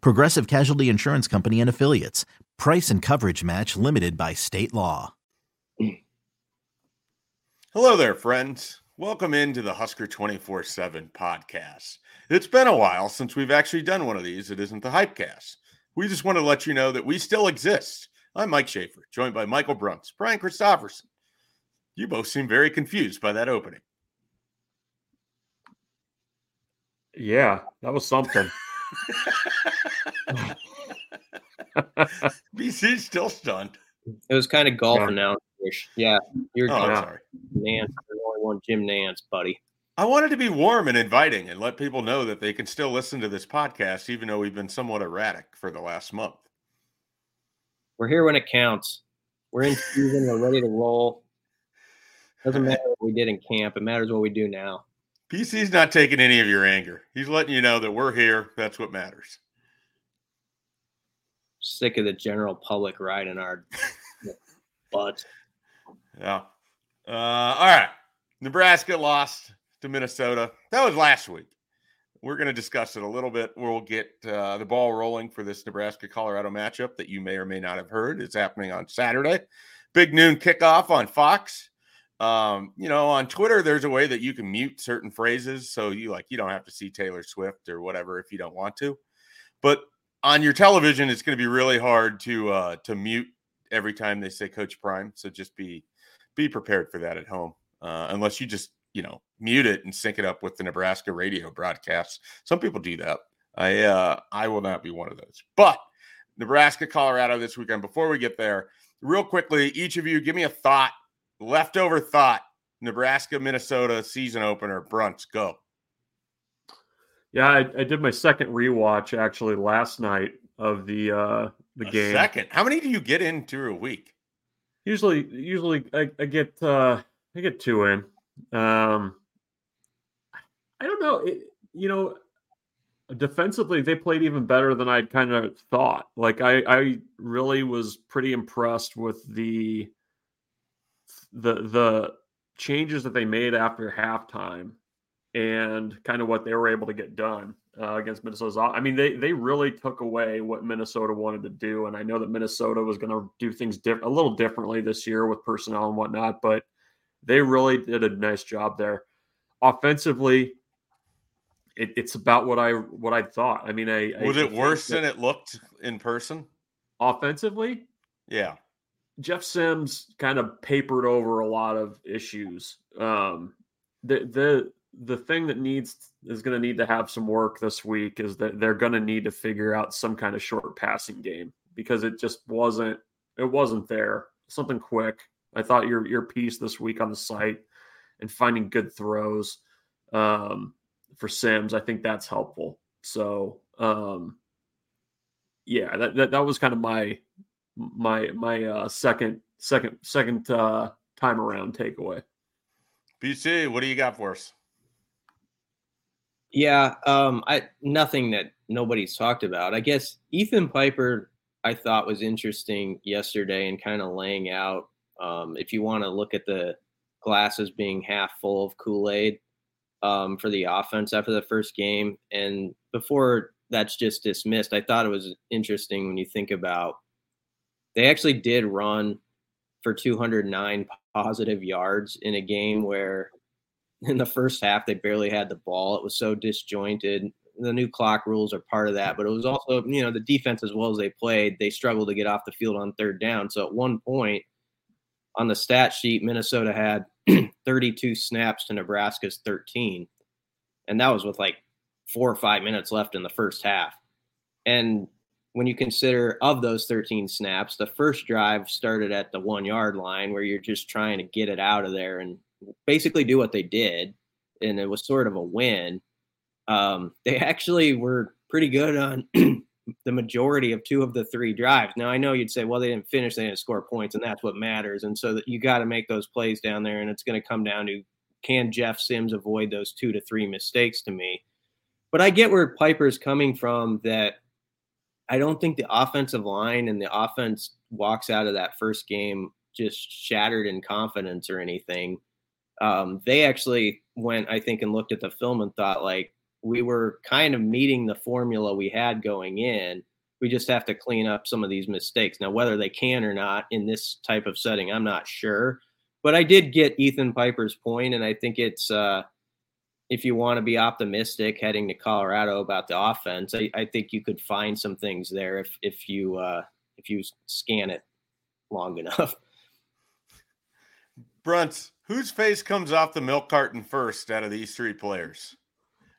Progressive Casualty Insurance Company and Affiliates. Price and coverage match limited by state law. Hello there, friends. Welcome into the Husker 24 7 podcast. It's been a while since we've actually done one of these. It isn't the Hypecast. We just want to let you know that we still exist. I'm Mike Schaefer, joined by Michael Bruntz, Brian Christopherson. You both seem very confused by that opening. Yeah, that was something. BC's still stunned. It was kind of golf Yeah. announcer. Yeah, you're Oh, I'm sorry. Nantz. There's only one Jim Nantz, buddy. I wanted to be warm and inviting and let people know that they can still listen to this podcast, even though we've been somewhat erratic for the last month. We're here when it counts. We're in season. We're ready to roll. Doesn't matter what we did in camp. It matters what we do now. BC's not taking any of your anger. He's letting you know that we're here. That's what matters. Sick of the general public riding our butts. Yeah. Uh, all right. Nebraska lost to Minnesota. That was last week. We're going to discuss it a little bit. We'll get uh, the ball rolling for this Nebraska Colorado matchup that you may or may not have heard. It's happening on Saturday. Big noon kickoff on Fox. Um, you know, on Twitter, there's a way that you can mute certain phrases. So you like, you don't have to see Taylor Swift or whatever if you don't want to. But on your television, it's going to be really hard to uh, to mute every time they say Coach Prime. So just be be prepared for that at home, uh, unless you just you know mute it and sync it up with the Nebraska radio broadcasts. Some people do that. I uh, I will not be one of those. But Nebraska, Colorado this weekend. Before we get there, real quickly, each of you give me a thought, leftover thought. Nebraska, Minnesota season opener. Bruntz, go. Yeah, I, I did my second rewatch actually last night of the uh the A game. Second, how many do you get in into a week? Usually, usually I, I get uh I get two in. Um, I don't know. It, you know, defensively they played even better than I'd kind of thought. Like I I really was pretty impressed with the the the changes that they made after halftime and kind of what they were able to get done uh, against Minnesota. I mean, they they really took away what Minnesota wanted to do, and I know that Minnesota was going to do things diff- a little differently this year with personnel and whatnot, but they really did a nice job there. Offensively, it, it's about what I what I thought. I mean, I Was I it think worse than it looked in person? offensively? Yeah. Jeff Sims kind of papered over a lot of issues. Um, the the the thing that needs is going to need to have some work this week is that they're going to need to figure out some kind of short passing game because it just wasn't it wasn't there. Something quick. I thought your your piece this week on the site and finding good throws um, for Sims, I think that's helpful. So um, yeah, that, that that was kind of my my my uh, second second second uh, time around takeaway. BC, what do you got for us? Yeah, um, I nothing that nobody's talked about. I guess Ethan Piper I thought was interesting yesterday and kind of laying out um, if you want to look at the glasses being half full of Kool-Aid um, for the offense after the first game. And before that's just dismissed, I thought it was interesting when you think about they actually did run for 209 positive yards in a game where in the first half they barely had the ball. It was so disjointed. the new clock rules are part of that, but it was also you know the defense as well as they played, they struggled to get off the field on third down. So at one point on the stat sheet, Minnesota had 32 snaps to Nebraska's 13, and that was with like four or five minutes left in the first half. And when you consider of those 13 snaps, the first drive started at the one yard line where you're just trying to get it out of there and basically do what they did. And it was sort of a win. Um, they actually were pretty good on the majority of two of the three drives. Now, I know you'd say, well, they didn't finish, they didn't score points, and that's what matters. And so that you got to make those plays down there. And it's going to come down to can Jeff Sims avoid those two to three mistakes to me? But I get where Piper's coming from that I don't think the offensive line and the offense walks out of that first game just shattered in confidence or anything. Um, they actually went, I think, and looked at the film and thought like we were kind of meeting the formula we had going in. We just have to clean up some of these mistakes. Now, whether they can or not in this type of setting, I'm not sure. But I did get Ethan Piper's point, and I think it's uh, if you want to be optimistic heading to Colorado about the offense, I, I think you could find some things there if if you uh, if you scan it long enough. Brunt, whose face comes off the milk carton first out of these three players?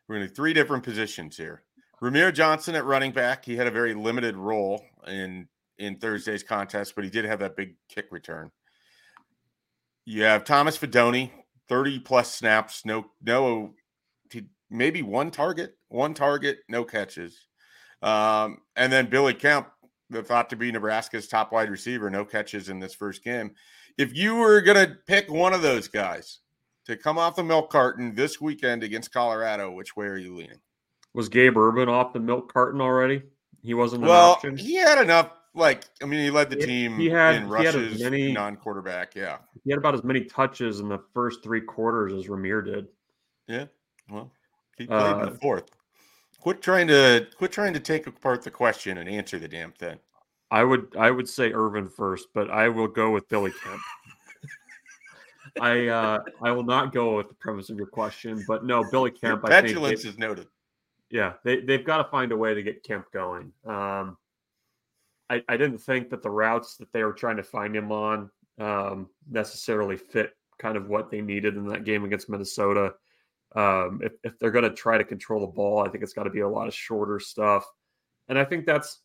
We're going to three different positions here. Rahmir Johnson at running back. He had a very limited role in in Thursday's contest, but he did have that big kick return. You have Thomas Fidone, 30 plus snaps, no no maybe one target, one target, no catches. Um, and then Billy Kemp, the thought to be Nebraska's top wide receiver, no catches in this first game. If you were going to pick one of those guys to come off the milk carton this weekend against Colorado, which way are you leaning? Was Gabe Ervin off the milk carton already? He wasn't well, option? He had enough. Like, I mean, he led the team he had, in rushes, he many, non-quarterback. Yeah, he had about as many touches in the first three quarters as Rahmir did. Yeah, well, he played uh, in the fourth. Quit trying to quit trying to take apart the question and answer the damn thing. I would I would say Ervin first, but I will go with Billy Kemp. I uh, I will not go with the premise of your question, but no, Billy Kemp. Your petulance is noted. Yeah, they they've got to find a way to get Kemp going. Um, I I didn't think that the routes that they were trying to find him on um, necessarily fit kind of what they needed in that game against Minnesota. Um, if, if they're going to try to control the ball, I think it's got to be a lot of shorter stuff. And I think that's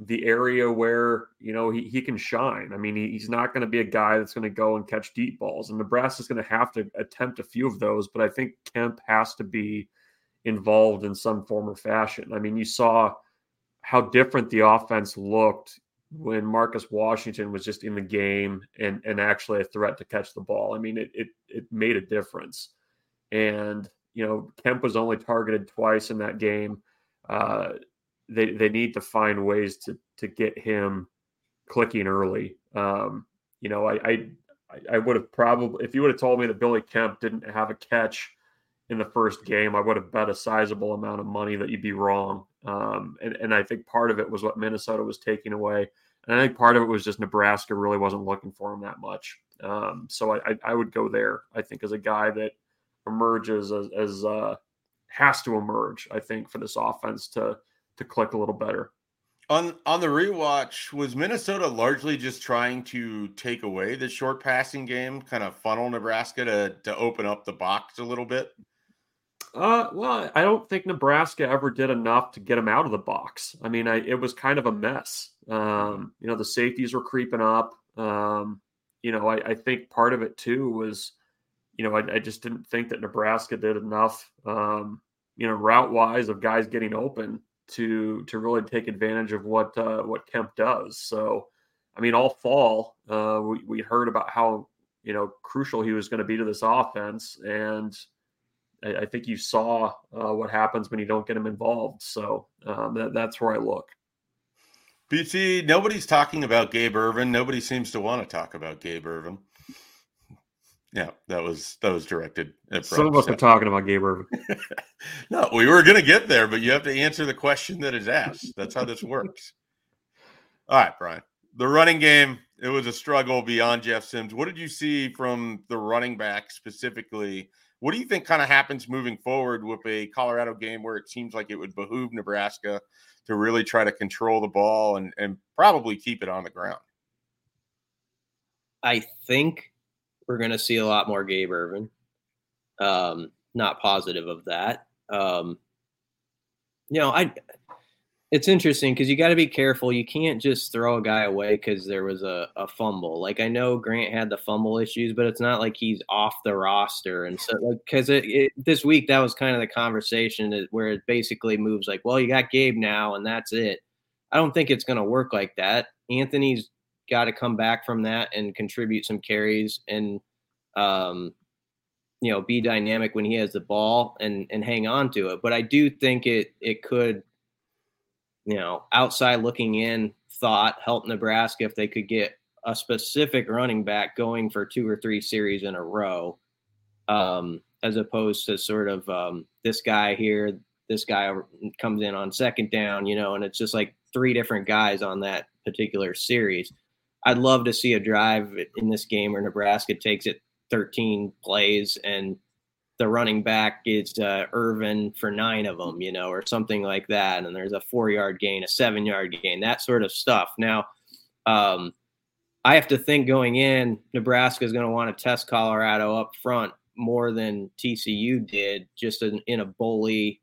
the area where, you know, he, he can shine. I mean, he, he's not going to be a guy that's going to go and catch deep balls. And Nebraska's going to have to attempt a few of those. But I think Kemp has to be involved in some form or fashion. I mean, you saw how different the offense looked when Marcus Washington was just in the game and, and actually a threat to catch the ball. I mean, it, it, it made a difference and you know Kemp was only targeted twice in that game. Uh, they they need to find ways to to get him clicking early. Um, you know, I I, I would have probably if you would have told me that Billy Kemp didn't have a catch in the first game, I would have bet a sizable amount of money that you'd be wrong. Um, and, and I think part of it was what Minnesota was taking away. And I think part of it was just Nebraska really wasn't looking for him that much. Um, so I, I, I, would go there, I think, as a guy that emerges as, as uh, has to emerge. I think for this offense to to click a little better. On on the rewatch, was Minnesota largely just trying to take away the short passing game, kind of funnel Nebraska to to open up the box a little bit? Uh, well, I don't think Nebraska ever did enough to get him out of the box. I mean, I, it was kind of a mess. Um, you know, the safeties were creeping up. Um, you know, I, I think part of it too was you know, I, I, just didn't think that Nebraska did enough, um, you know, route wise of guys getting open to to really take advantage of what uh, what Kemp does. So, I mean, all fall uh, we we heard about how you know crucial he was going to be to this offense, and I, I think you saw uh, what happens when you don't get him involved. So um, that, that's where I look. BT, nobody's talking about Gabe Ervin. Nobody seems to want to talk about Gabe Ervin. Yeah, that was that was directed at Some of us are talking about Gabe Ervin. no, we were going to get there, but you have to answer the question that is asked. That's how this works. All right, Brian. The running game, it was a struggle beyond Jeff Sims. What did you see from the running back specifically What do you think kind of happens moving forward with a Colorado game where it seems like it would behoove Nebraska to really try to control the ball and, and probably keep it on the ground? I think we're going to see a lot more Gabe Ervin. Um, not positive of that. Um, you know, I it's interesting because you got to be careful. You can't just throw a guy away because there was a, a fumble. Like I know Grant had the fumble issues, but it's not like he's off the roster. And so, like, because it, it, this week that was kind of the conversation where it basically moves like, well, you got Gabe now, and that's it. I don't think it's going to work like that. Anthony's got to come back from that and contribute some carries and, um, you know, be dynamic when he has the ball and and hang on to it. But I do think it it could you know, outside looking in thought help Nebraska if they could get a specific running back going for two or three series in a row, um, as opposed to sort of um, this guy here, this guy comes in on second down, you know, and it's just like three different guys on that particular series. I'd love to see a drive in this game where Nebraska takes it 13 plays and the running back is uh, Ervin for nine of them, you know, or something like that. And there's a four yard gain, a seven yard gain, that sort of stuff. Now, um, I have to think going in, Nebraska is going to want to test Colorado up front more than TCU did, just in, in a bully,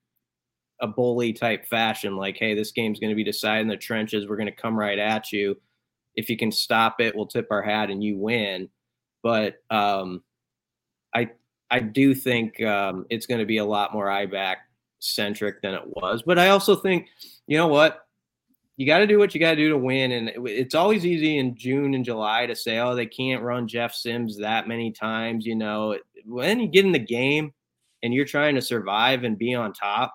a bully type fashion. Like, hey, this game's going to be decided in the trenches. We're going to come right at you. If you can stop it, we'll tip our hat and you win. But um, I I do think um, it's going to be a lot more I-back centric than it was. But I also think, you know what? You got to do what you got to do to win. And it's always easy in June and July to say, oh, they can't run Jeff Sims that many times. You know, when you get in the game and you're trying to survive and be on top,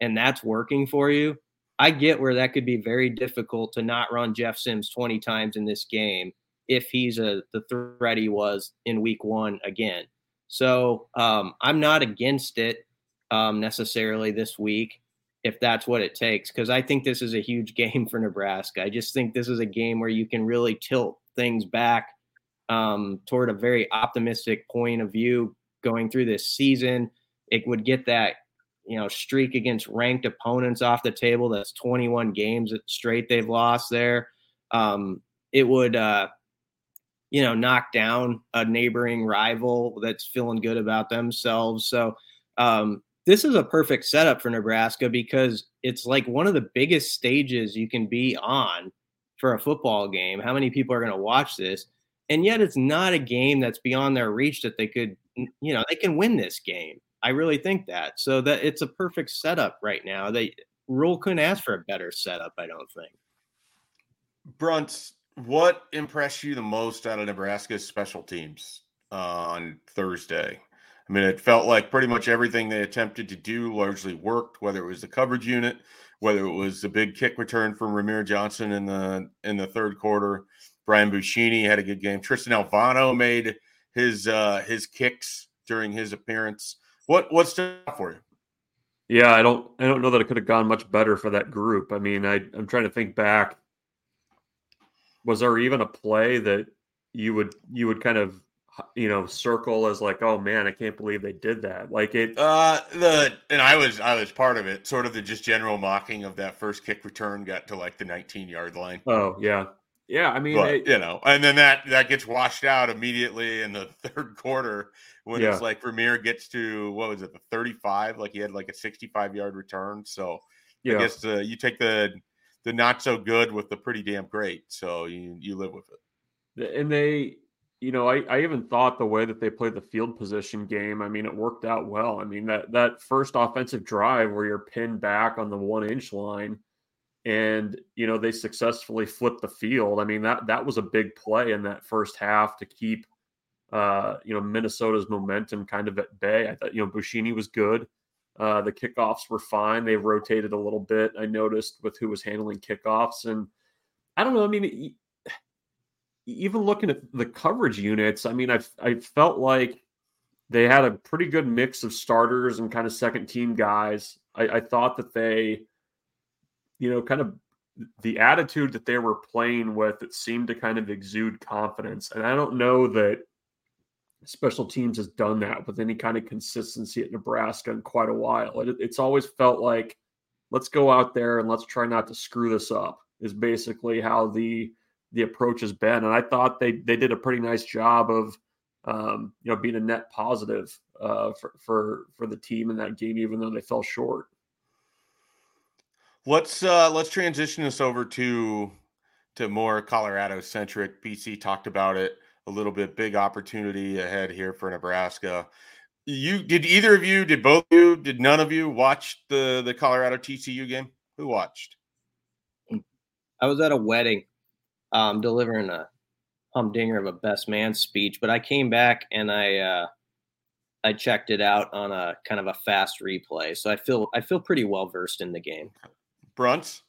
and that's working for you, I get where that could be very difficult to not run Jeff Sims 20 times in this game if he's a the threat he was in week one again. So um, I'm not against it um, necessarily this week if that's what it takes, because I think this is a huge game for Nebraska. I just think this is a game where you can really tilt things back um, toward a very optimistic point of view going through this season. It would get that you know streak against ranked opponents off the table. That's 21 games straight they've lost there. Um, it would uh, you know, knock down a neighboring rival that's feeling good about themselves. So um, this is a perfect setup for Nebraska because it's like one of the biggest stages you can be on for a football game. How many people are going to watch this? And yet it's not a game that's beyond their reach that they could, you know, they can win this game. I really think that. So that it's a perfect setup right now. They Rhule couldn't ask for a better setup, I don't think. Brunt, what impressed you the most out of Nebraska's special teams uh, on Thursday? I mean, it felt like pretty much everything they attempted to do largely worked, whether it was the coverage unit, whether it was the big kick return from Rahmir Johnson in the in the third quarter. Brian Buschini had a good game. Tristan Alvano made his uh, his kicks during his appearance. What what stood for you? Yeah, I don't I don't know that it could have gone much better for that group. I mean, I I'm trying to think back. Was there even a play that you would you would kind of you know circle as like oh man i can't believe they did that. Like it uh the and i was i was part of it. Sort of the just general mocking of that first kick return got to like the 19 yard line. Oh yeah yeah i mean but, it, you know and then that that gets washed out immediately in the third quarter when yeah. it's like Rahmir gets to what was it the 35 like he had like a 65 yard return so yeah. i guess uh, you take the the not so good with the pretty damn great. So you you live with it. And they, you know, I, I even thought the way that they played the field position game, I mean, it worked out well. I mean, that that first offensive drive where you're pinned back on the one inch line and you know they successfully flipped the field. I mean, that that was a big play in that first half to keep uh, you know, Minnesota's momentum kind of at bay. I thought, you know, Buschini was good. Uh, the kickoffs were fine. They rotated a little bit. I noticed with who was handling kickoffs, and I don't know. I mean, even looking at the coverage units, I mean, I I felt like they had a pretty good mix of starters and kind of second team guys. I, I thought that they, you know, kind of the attitude that they were playing with, it seemed to kind of exude confidence. And I don't know that special teams has done that with any kind of consistency at Nebraska in quite a while. It, it's always felt like let's go out there and let's try not to screw this up is basically how the the approach has been. And I thought they they did a pretty nice job of um, you know being a net positive uh, for for for the team in that game, even though they fell short. Let's uh, let's transition this over to to more Colorado centric. BC talked about it a little bit. Big opportunity ahead here for Nebraska. You did either of you? Did both of you? Did none of you watch the the Colorado TCU game? Who watched? I was at a wedding, um, delivering a humdinger of a best man speech, but I came back and I uh, I checked it out on a kind of a fast replay, so I feel I feel pretty well versed in the game. Bruntz.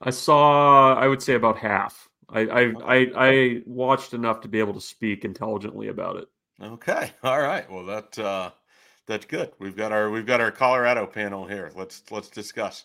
I saw, I would say about half. I, I, I, I watched enough to be able to speak intelligently about it. Okay. All right. Well, that uh, that's good. We've got our we've got our Colorado panel here. Let's let's discuss.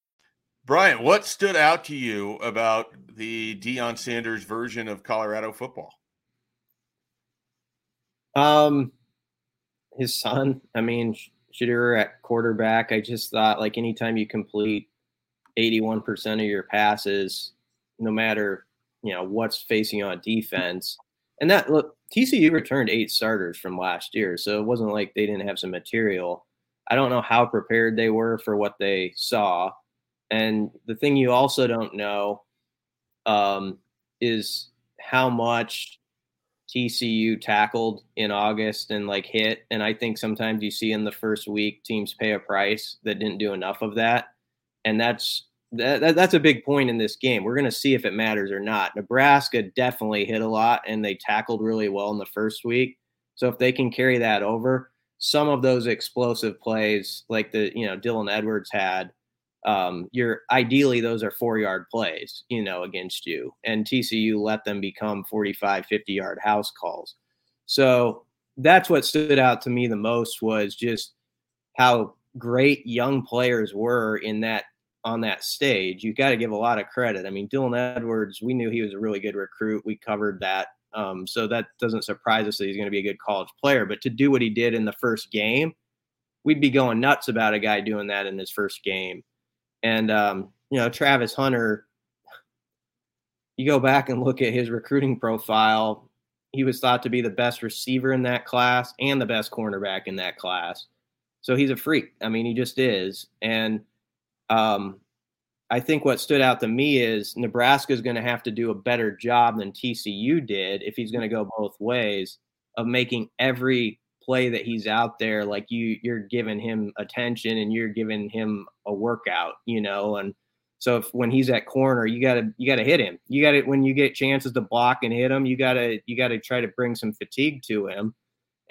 Brian, what stood out to you about the Deion Sanders version of Colorado football? Um, his son. I mean, Shedeur at quarterback. I just thought like anytime you complete eighty-one percent of your passes, no matter you know what's facing on defense, and that look TCU returned eight starters from last year, so it wasn't like they didn't have some material. I don't know how prepared they were for what they saw. And the thing you also don't know um, is how much TCU tackled in August and like hit. And I think sometimes you see in the first week teams pay a price that didn't do enough of that. And that's that, that that's a big point in this game. We're going to see if it matters or not. Nebraska definitely hit a lot and they tackled really well in the first week. So if they can carry that over, some of those explosive plays like the you know Dylan Edwards had um, you're ideally those are four yard plays, you know, against you. And TCU let them become 45, 50 yard house calls. So that's what stood out to me the most was just how great young players were in that on that stage. You've got to give a lot of credit. I mean, Dylan Edwards, we knew he was a really good recruit. We covered that. Um, so that doesn't surprise us that he's going to be a good college player. But to do what he did in the first game, we'd be going nuts about a guy doing that in his first game. And um, you know, Travis Hunter, you go back and look at his recruiting profile, he was thought to be the best receiver in that class and the best cornerback in that class. So he's a freak. I mean, he just is. And um, I think what stood out to me is Nebraska is going to have to do a better job than TCU did if he's going to go both ways of making every play that he's out there, like you you're giving him attention and you're giving him a workout, you know, and so if when he's at corner, you gotta you gotta hit him. You gotta when you get chances to block and hit him, you gotta you gotta try to bring some fatigue to him,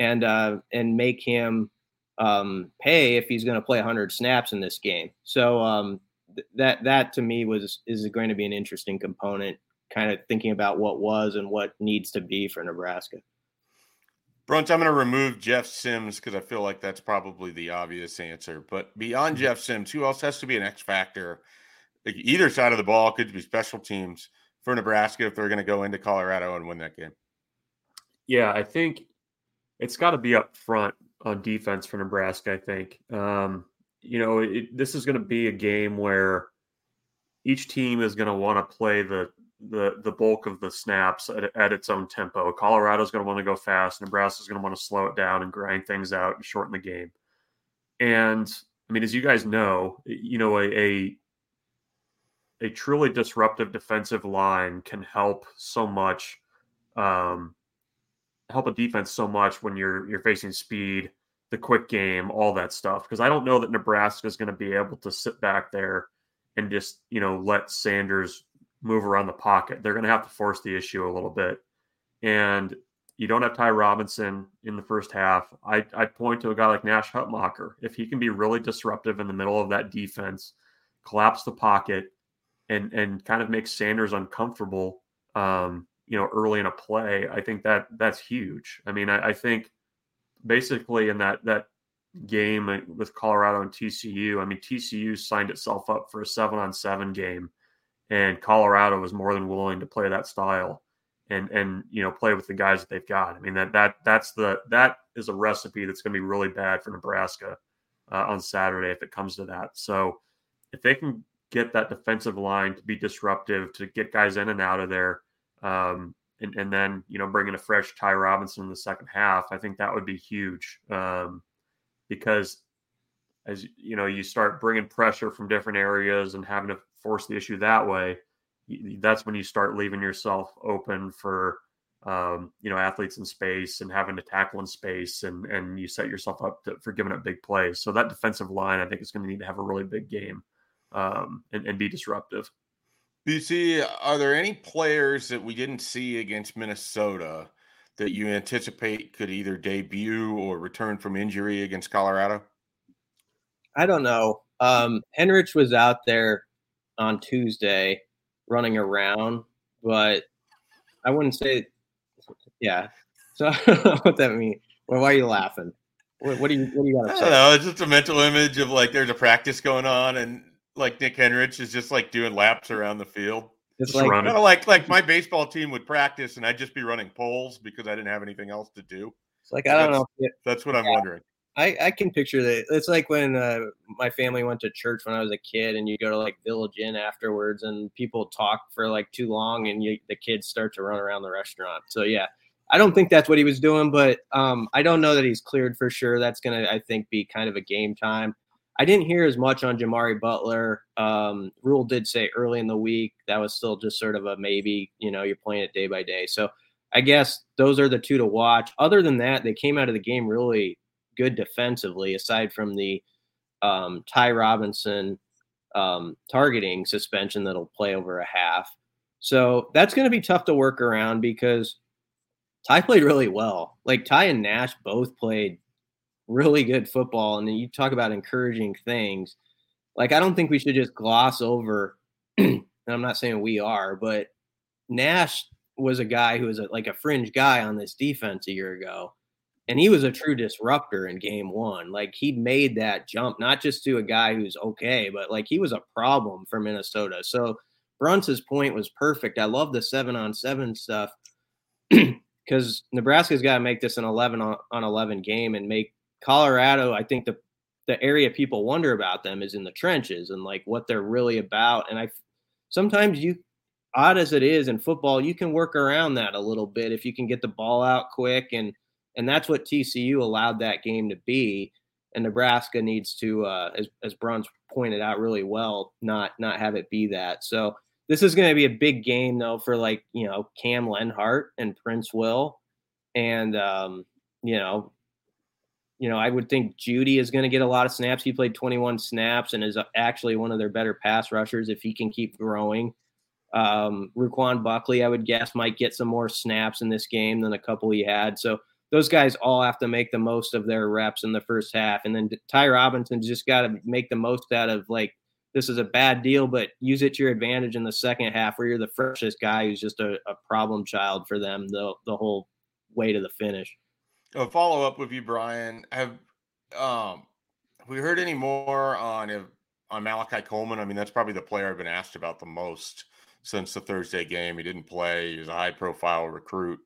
and uh, and make him um, pay if he's going to play 100 snaps in this game. So um, th- that that to me was is going to be an interesting component. Kind of thinking about what was and what needs to be for Nebraska. Bruntz, I'm going to remove Jeff Sims because I feel like that's probably the obvious answer. But beyond mm-hmm. Jeff Sims, who else has to be an X factor? Like either side of the ball could be special teams for Nebraska if they're going to go into Colorado and win that game. Yeah, I think it's got to be up front on defense for Nebraska. I think um, you know it, this is going to be a game where each team is going to want to play the the the bulk of the snaps at, at its own tempo. Colorado's going to want to go fast. Nebraska's going to want to slow it down and grind things out and shorten the game. And I mean, as you guys know, you know a, a a truly disruptive defensive line can help so much, um, help a defense so much when you're you're facing speed, the quick game, all that stuff. Because I don't know that Nebraska is going to be able to sit back there and just you know let Sanders move around the pocket. They're going to have to force the issue a little bit, and you don't have Ty Robinson in the first half. I, I'd point to a guy like Nash Hutmacher. If he can be really disruptive in the middle of that defense, collapse the pocket, and and kind of make Sanders uncomfortable, um, you know, early in a play, I think that that's huge. I mean, I, I think basically in that that game with Colorado and TCU, I mean, TCU signed itself up for a seven on seven game, and Colorado was more than willing to play that style and and you know play with the guys that they've got. I mean that that that's the that is a recipe that's going to be really bad for Nebraska uh, on Saturday if it comes to that. So if they can get that defensive line to be disruptive, to get guys in and out of there, um, and, and then you know bringing a fresh Ty Robinson in the second half, I think that would be huge um, because as you know you start bringing pressure from different areas and having to force the issue that way that's when you start leaving yourself open for um, you know athletes in space and having to tackle in space and and you set yourself up to, for giving up big plays. So that defensive line i think is going to need to have a really big game um, and, and be disruptive. Do you see are there any players that we didn't see against minnesota that you anticipate could either debut or return from injury against colorado? I don't know. Um henrich was out there on tuesday running around, but I wouldn't say, yeah. So I don't know what that means. Well, why are you laughing? What, what do you what do you got to say? I don't know. It's just a mental image of like there's a practice going on, and like Nick Henrich is just like doing laps around the field. It's like kind of like like my baseball team would practice, and I'd just be running poles because I didn't have anything else to do. It's like I don't that's, know. That's what I'm wondering. I, I can picture that. It's like when uh, my family went to church when I was a kid, and you go to like Village Inn afterwards, and people talk for like too long, and you, the kids start to run around the restaurant. So yeah, I don't think that's what he was doing, but um, I don't know that he's cleared for sure. That's gonna, I think, be kind of a game time. I didn't hear as much on Jimari Butler. Um, Rhule did say early in the week that was still just sort of a maybe. You know, you're playing it day by day. So I guess those are the two to watch. Other than that, they came out of the game really good defensively, aside from the um, Ty Robinson um, targeting suspension that'll play over a half. So that's going to be tough to work around because Ty played really well. Like Ty and Nash both played really good football. And then you talk about encouraging things. Like, I don't think we should just gloss over, and I'm not saying we are, but Nash was a guy who was a, like a fringe guy on this defense a year ago and he was a true disruptor in game one. Like he made that jump, not just to a guy who's okay, but like he was a problem for Minnesota. So Bruntz's point was perfect. I love the seven on seven stuff because Nebraska's got to make this an 11 on, 11 game and make Colorado. I think the the area people wonder about them is in the trenches and like what they're really about. And I sometimes you odd as it is in football, you can work around that a little bit if you can get the ball out quick and and that's what TCU allowed that game to be. And Nebraska needs to, uh, as as Bruntz pointed out really well, not not have it be that. So this is going to be a big game though for like you know Cam Lenhardt and Princewill, and um, you know, you know I would think Judy is going to get a lot of snaps. He played 21 snaps and is actually one of their better pass rushers if he can keep growing. Um, Ruquan Buckley, I would guess, might get some more snaps in this game than a couple he had. So those guys all have to make the most of their reps in the first half. And then Ty Robinson just got to make the most out of like, this is a bad deal, but use it to your advantage in the second half where you're the freshest guy who's just a, a problem child for them the, the whole way to the finish. A follow up with you, Brian. Have um, we heard any more on if, on Malachi Coleman? I mean, that's probably the player I've been asked about the most since the Thursday game. He didn't play. He was a high profile recruit.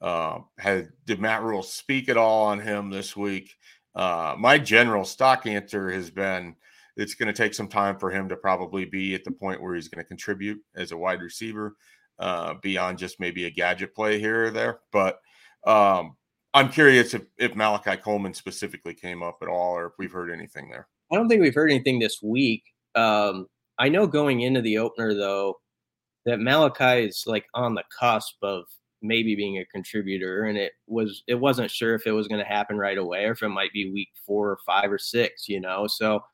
Uh, had did Matt Rhule speak at all on him this week? Uh, my general stock answer has been it's going to take some time for him to probably be at the point where he's going to contribute as a wide receiver. uh, beyond just maybe a gadget play here or there. But um, I'm curious if, if Malachi Coleman specifically came up at all or if we've heard anything there. I don't think we've heard anything this week. Um, I know going into the opener though that Malachi is like on the cusp of maybe being a contributor, and it was it wasn't sure if it was going to happen right away or if it might be week four or five or six. You know, so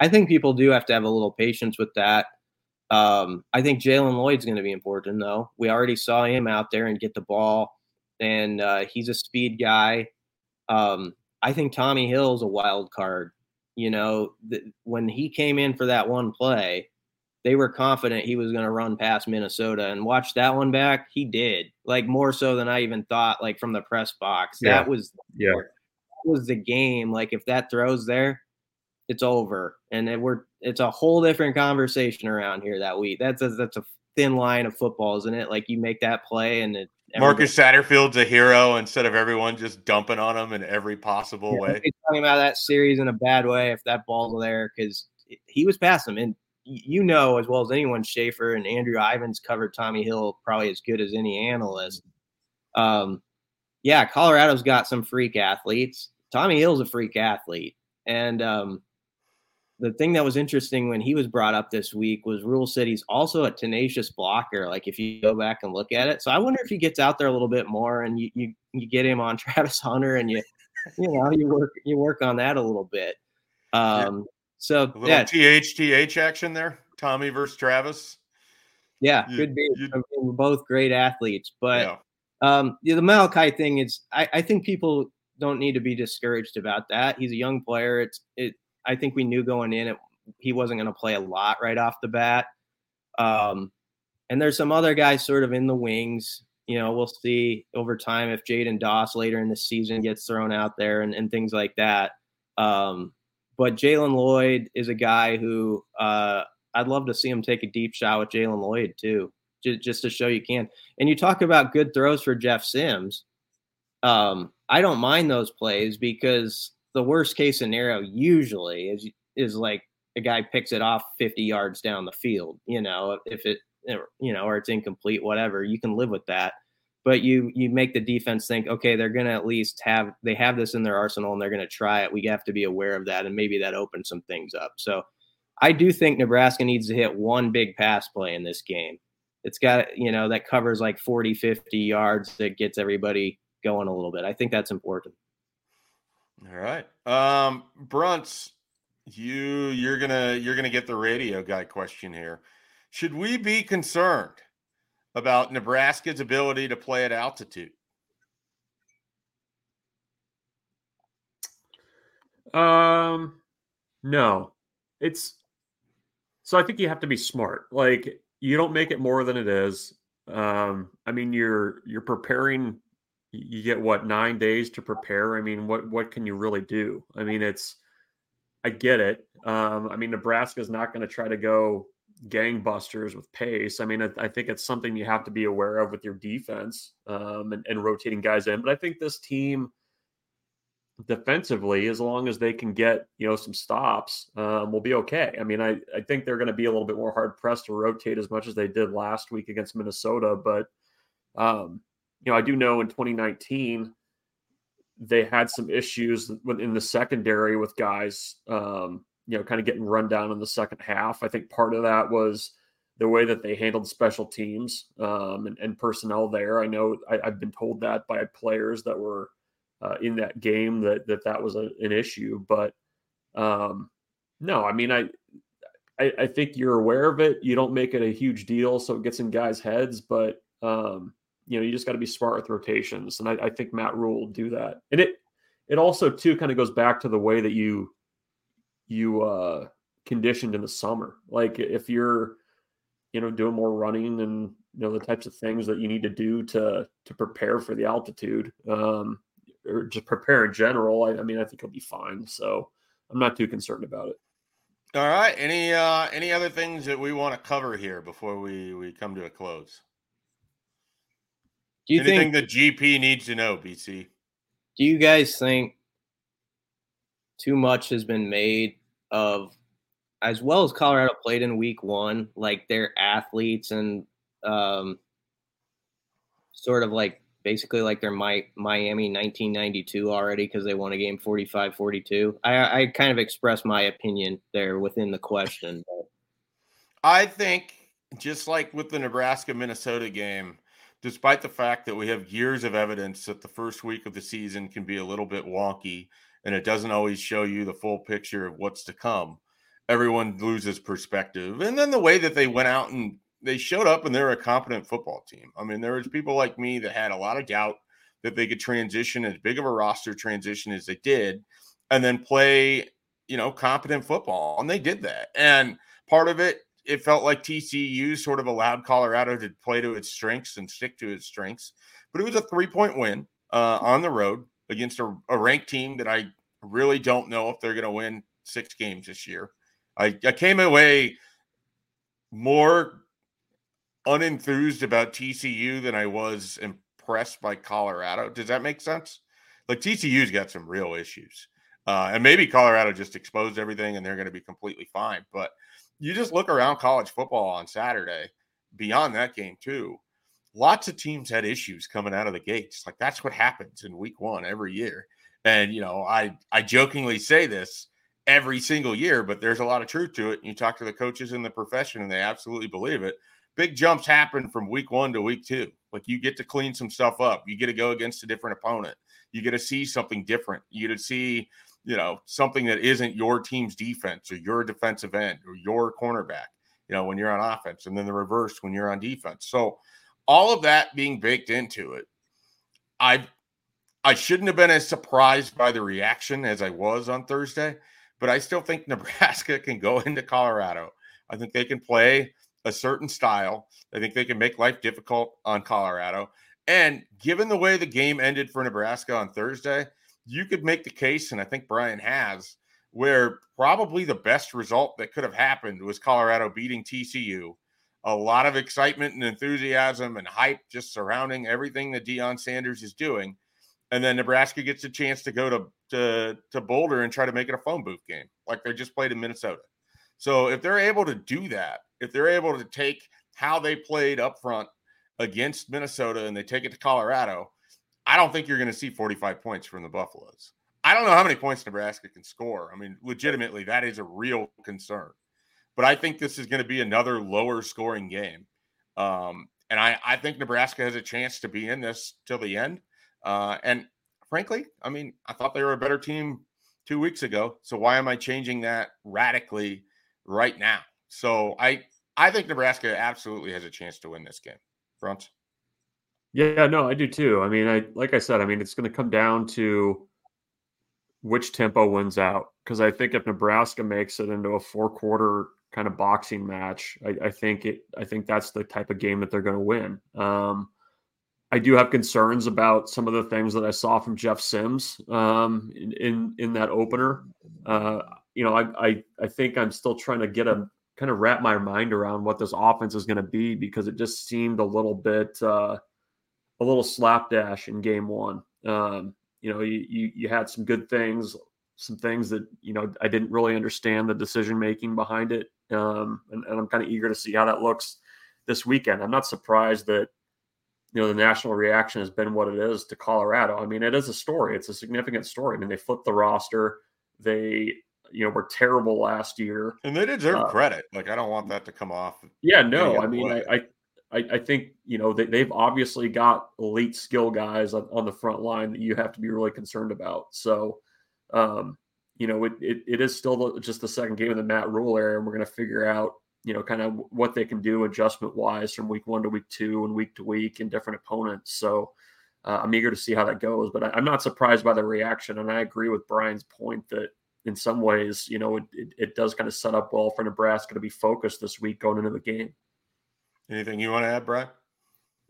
I think people do have to have a little patience with that. Um, I think Jaylen Lloyd's going to be important though. We already saw him out there and get the ball, and uh, he's a speed guy. Um, I think Tommy Hill's a wild card. You know, th- when he came in for that one play, they were confident he was going to run past Minnesota and watch that one back. He did, like more so than I even thought. Like from the press box, Yeah. that was Yeah. that was the game. Like if that throws there, it's over, and it, we're it's a whole different conversation around here that week. That's a, that's a thin line of football, isn't it? Like you make that play and it. Marcus Satterfield's a hero instead of everyone just dumping on him in every possible way. Everybody's talking about that series in a bad way if that ball's there because he was past him. And you know as well as anyone, Schaefer and Andrew Ivins covered Tommy Hill probably as good as any analyst. Um, yeah, Colorado's got some freak athletes. Tommy Hill's a freak athlete. And um, the thing that was interesting when he was brought up this week was Rhule said he's also a tenacious blocker. Like if you go back and look at it, so I wonder if he gets out there a little bit more and you you, you get him on Travis Hunter and you you know you work you work on that a little bit. Um, so A little yeah, THTH action there. Tommy versus Travis. yeah, you- could be. you- I mean, we're both great athletes, but yeah. Um, yeah, the Malachi thing is, I, I think people don't need to be discouraged about that. He's a young player. It's it. I think we knew going in it he wasn't going to play a lot right off the bat. Um, and there's some other guys sort of in the wings. You know, we'll see over time if Jaidyn Doss later in the season gets thrown out there and, and things like that. Um, but Jaylen Lloyd is a guy who uh, I'd love to see him take a deep shot with Jaylen Lloyd too, just, just to show you can. And you talk about good throws for Jeff Sims. Um, I don't mind those plays because the worst case scenario usually is is like a guy picks it off 50 yards down the field. You know, if it you know or it's incomplete, whatever, you can live with that. But you you make the defense think, okay, they're gonna at least have they have this in their arsenal and they're gonna try it. We have to be aware of that, and maybe that opens some things up. So I do think Nebraska needs to hit one big pass play in this game. It's got, you know, that covers like 40, 50 yards that gets everybody going a little bit. I think that's important. All right. Um, Bruntz, you you're gonna you're gonna get the radio guy question here. Should we be concerned about Nebraska's ability to play at altitude? Um, no, it's so I think you have to be smart. Like you don't make it more than it is. Um, I mean, you're you're preparing. You get what nine days to prepare. I mean, what what can you really do? I mean, it's. I get it. Um, I mean, Nebraska's not going to try to go gangbusters with pace. I mean, I, I think it's something you have to be aware of with your defense um, and, and rotating guys in. But I think this team defensively, as long as they can get you know some stops, um, will be okay. I mean, I I think they're going to be a little bit more hard pressed to rotate as much as they did last week against Minnesota. But um, you know, I do know in 2019 they had some issues in the secondary with guys, um, you know, kind of getting run down in the second half. I think part of that was the way that they handled special teams um, and, and, personnel there. I know I, have been told that by players that were uh, in that game that that that was a, an issue. But um, no, I mean, I, I, I think you're aware of it. You don't make it a huge deal, so it gets in guys' heads. But um, you know, you just got to be smart with rotations, and I, I, think Matt Rhule will do that. And it it also too kind of goes back to the way that you you uh, conditioned in the summer. Like if you're you know doing more running and you know the types of things that you need to do to to prepare for the altitude um, or just prepare in general. I, I mean, I think he'll be fine. So I'm not too concerned about it. All right. Any uh any other things that we want to cover here before we we come to a close? Do you Anything think the GP needs to know, BC? do you guys think too much has been made of as well as Colorado played in week one, like their athletes and um sort of like basically like they're Miami 1992 already because they won a game 45 42. I, I kind of expressed my opinion there within the question. I think just like with the Nebraska Minnesota game, despite the fact that we have years of evidence that the first week of the season can be a little bit wonky and it doesn't always show you the full picture of what's to come, everyone loses perspective. And then the way that they went out and they showed up and they're a competent football team. I mean, there was people like me that had a lot of doubt that they could transition as big of a roster transition as they did and then play, you know, competent football. And they did that. And part of it, it felt like TCU sort of allowed Colorado to play to its strengths and stick to its strengths. But it was a three point win uh, on the road against a, a ranked team that I really don't know if they're going to win six games this year. I, I came away more unenthused about TCU than I was impressed by Colorado. Does that make sense? Like TCU's got some real issues. Uh, and maybe Colorado just exposed everything and they're going to be completely fine. But you just look around college football on Saturday, beyond that game, too. Lots of teams had issues coming out of the gates. Like that's what happens in week one every year. And you know, I I jokingly say this every single year, but there's a lot of truth to it. And you talk to the coaches in the profession and they absolutely believe it big jumps happen from week one to week two. Like you get to clean some stuff up. You get to go against a different opponent. You get to see something different. You get to see, you know, something that isn't your team's defense or your defensive end or your cornerback, you know, when you're on offense, and then the reverse when you're on defense. So all of that being baked into it, I I shouldn't have been as surprised by the reaction as I was on Thursday, but I still think Nebraska can go into Colorado. I think they can play a certain style. I think they can make life difficult on Colorado. And given the way the game ended for Nebraska on Thursday, you could make the case, and I think Brian has, where probably the best result that could have happened was Colorado beating TCU. A lot of excitement and enthusiasm and hype just surrounding everything that Deion Sanders is doing. And then Nebraska gets a chance to go to, to, to Boulder and try to make it a phone booth game like they just played in Minnesota. So if they're able to do that, if they're able to take how they played up front against Minnesota and they take it to Colorado, I don't think you're going to see 45 points from the Buffaloes. I don't know how many points Nebraska can score. I mean, legitimately, that is a real concern. But I think this is going to be another lower scoring game. Um, and I, I think Nebraska has a chance to be in this till the end. Uh, and frankly, I mean, I thought they were a better team two weeks ago. So why am I changing that radically right now? So I I think Nebraska absolutely has a chance to win this game. Front. Yeah, no, I do too. I mean, I like I said, I mean, it's going to come down to which tempo wins out because I think if Nebraska makes it into a four quarter kind of boxing match, I, I, think it. I think that's the type of game that they're going to win. Um, I do have concerns about some of the things that I saw from Jeff Sims um, in, in, in that opener. Uh, you know, I, I I think I'm still trying to get a kind of wrap my mind around what this offense is going to be because it just seemed a little bit uh, a little slapdash in game one. Um, you know, you, you, you had some good things, some things that you know I didn't really understand the decision making behind it, um, and, and I'm kind of eager to see how that looks this weekend. I'm not surprised that you know the national reaction has been what it is to Colorado. I mean, it is a story. It's a significant story. I mean, they flipped the roster. They you know were terrible last year, and they deserve uh, credit. Like I don't want that to come off. Yeah, no, I mean I, I I think you know they, they've obviously got elite skill guys on, on, the front line that you have to be really concerned about. So, um, you know, it, it, it is still just the second game of the Matt Rhule era, and we're going to figure out you know kind of what they can do adjustment wise from week one to week two and week to week and different opponents. So. Uh, I'm eager to see how that goes, but I, I'm not surprised by the reaction, and I agree with Brian's point that in some ways, you know, it, it, it, does kind of set up well for Nebraska to be focused this week going into the game. Anything you want to add, Brian?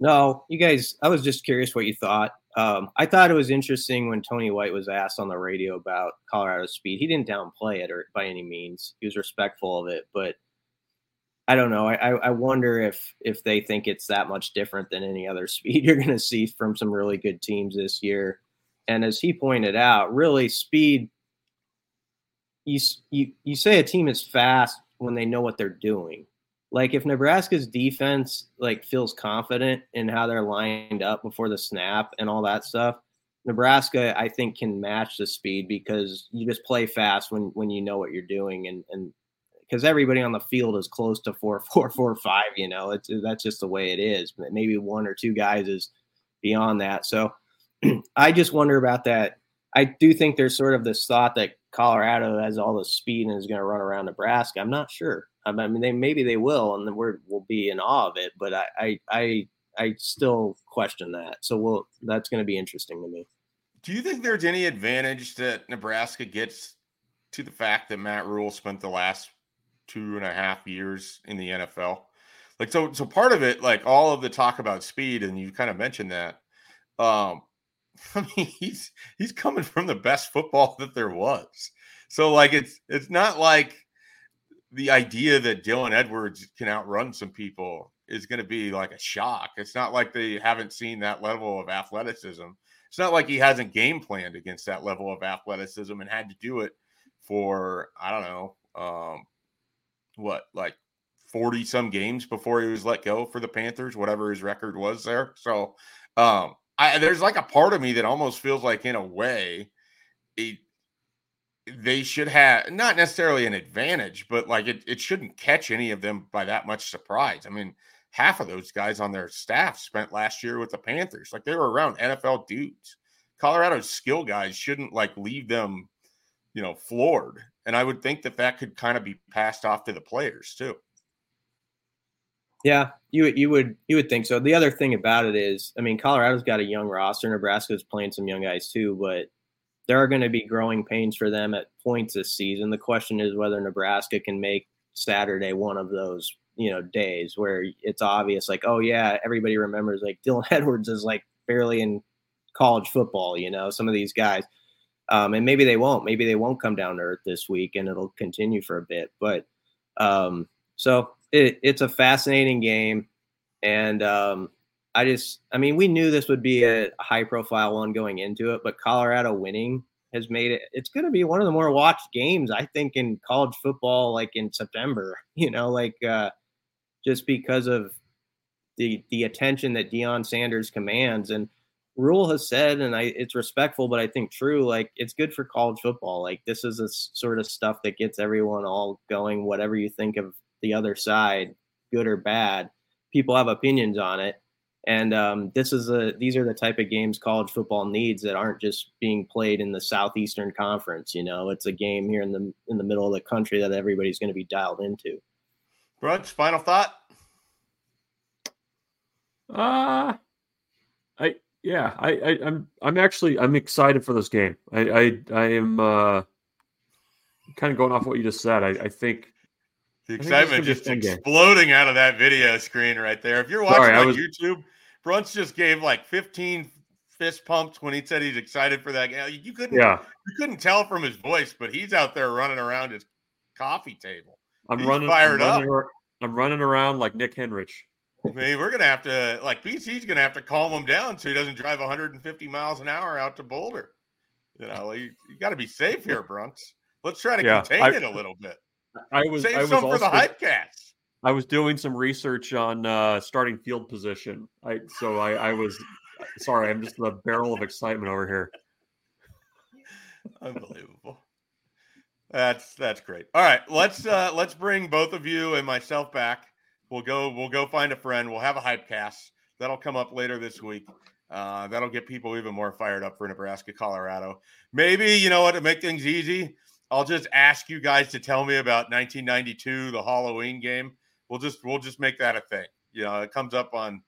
No, you guys, I was just curious what you thought. Um, I thought it was interesting when Tony White was asked on the radio about Colorado speed. He didn't downplay it or by any means. He was respectful of it, but I don't know. I, I wonder if if they think it's that much different than any other speed you're going to see from some really good teams this year. And as he pointed out, really speed you you you say a team is fast when they know what they're doing. Like if Nebraska's defense like feels confident in how they're lined up before the snap and all that stuff, Nebraska I think can match the speed because you just play fast when when you know what you're doing and and because everybody on the field is close to four four four five. You know, it's that's just the way it is. Maybe one or two guys is beyond that. So I just wonder about that. I do think there's sort of this thought that Colorado has all the speed and is going to run around Nebraska. I'm not sure. I mean, they maybe they will, and then we're we'll be in awe of it. But I I I, I still question that. So we'll that's going to be interesting to me. Do you think there's any advantage that Nebraska gets to the fact that Matt Rhule spent the last two and a half years in the NFL. Like so, so part of it, like all of the talk about speed, and you kind of mentioned that. Um, I mean, he's he's coming from the best football that there was. So like it's it's not like the idea that Dylan Edwards can outrun some people is going to be like a shock. It's not like they haven't seen that level of athleticism. It's not like he hasn't game planned against that level of athleticism and had to do it for I don't know um, what like 40 some games before he was let go for the Panthers, whatever his record was there. So um I there's like a part of me that almost feels like in a way it, they should have not necessarily an advantage, but like it, it shouldn't catch any of them by that much surprise. I mean, half of those guys on their staff spent last year with the Panthers. Like they were around NFL dudes. Colorado's skill guys shouldn't like leave them, you know, floored. And I would think that that could kind of be passed off to the players too. Yeah, you you would you would think so. The other thing about it is, I mean, Colorado's got a young roster. Nebraska's playing some young guys too, but there are going to be growing pains for them at points this season. The question is whether Nebraska can make Saturday one of those you know days where it's obvious, like, oh yeah, everybody remembers like Dylan Edwards is like barely in college football. You know, some of these guys. Um, and maybe they won't. Maybe they won't come down to earth this week, and it'll continue for a bit. But um, so it, it's a fascinating game, and um, I just, I mean, we knew this would be a high-profile one going into it, but Colorado winning has made it. It's going to be one of the more watched games, I think, in college football, like in September. You know, like uh, just because of the the attention that Deion Sanders commands, and Rhule has said, and I it's respectful, but I think true. Like it's good for college football. Like this is a sort of stuff that gets everyone all going. Whatever you think of the other side, good or bad, people have opinions on it. And um, this is a these are the type of games college football needs that aren't just being played in the Southeastern Conference. You know, it's a game here in the in the middle of the country that everybody's going to be dialed into. Brooks, final thought. Uh I yeah, I, I am I'm, I'm actually I'm excited for this game. I I, I am uh, kind of going off what you just said. I, I think the excitement just exploding game. out of that video screen right there. If you're watching Sorry, on was... YouTube, Bruntz just gave like 15 fist pumps when he said he's excited for that game. You couldn't yeah. you couldn't tell from his voice, but he's out there running around his coffee table. I'm he's running fired I'm running, up. I'm running around like Nick Henrich. I mean, we're gonna have to like BC's gonna have to calm him down so he doesn't drive 150 miles an hour out to Boulder. You know, you, you got to be safe here, Bruntz. Let's try to yeah, contain I, it a little bit. I was save I was some also, for the hypecast. I was doing some research on uh, starting field position. I so I, I was sorry. I'm just a barrel of excitement over here. Unbelievable. That's that's great. All right, let's uh let's bring both of you and myself back We'll go. We'll go find a friend. We'll have a hype cast that'll come up later this week. Uh, that'll get people even more fired up for Nebraska, Colorado. Maybe you know what to make things easy. I'll just ask you guys to tell me about 1992, the Halloween game. We'll just we'll just make that a thing. You know, it comes up on.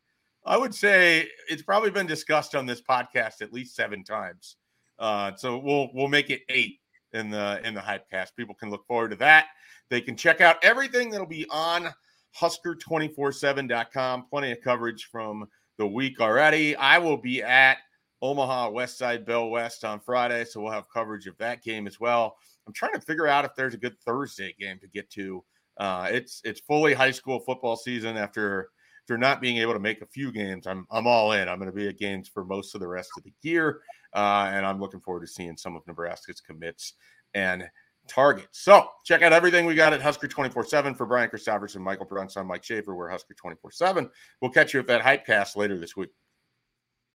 I would say it's probably been discussed on this podcast at least seven times. Uh, so we'll we'll make it eight in the in the hype cast. People can look forward to that. They can check out everything that'll be on husker247.com. Plenty of coverage from the week already. I will be at Omaha Westside Bell West on Friday, so we'll have coverage of that game as well. I'm trying to figure out if there's a good Thursday game to get to. Uh, it's it's fully high school football season after after not being able to make a few games. I'm I'm all in. I'm going to be at games for most of the rest of the year, uh, and I'm looking forward to seeing some of Nebraska's commits and targets. So check out everything we got at Husker 24 7 for Brian Christopherson, Michael Bruntz, Mike Schaefer. We're Husker 24 7. We'll catch you at that Hypecast later this week.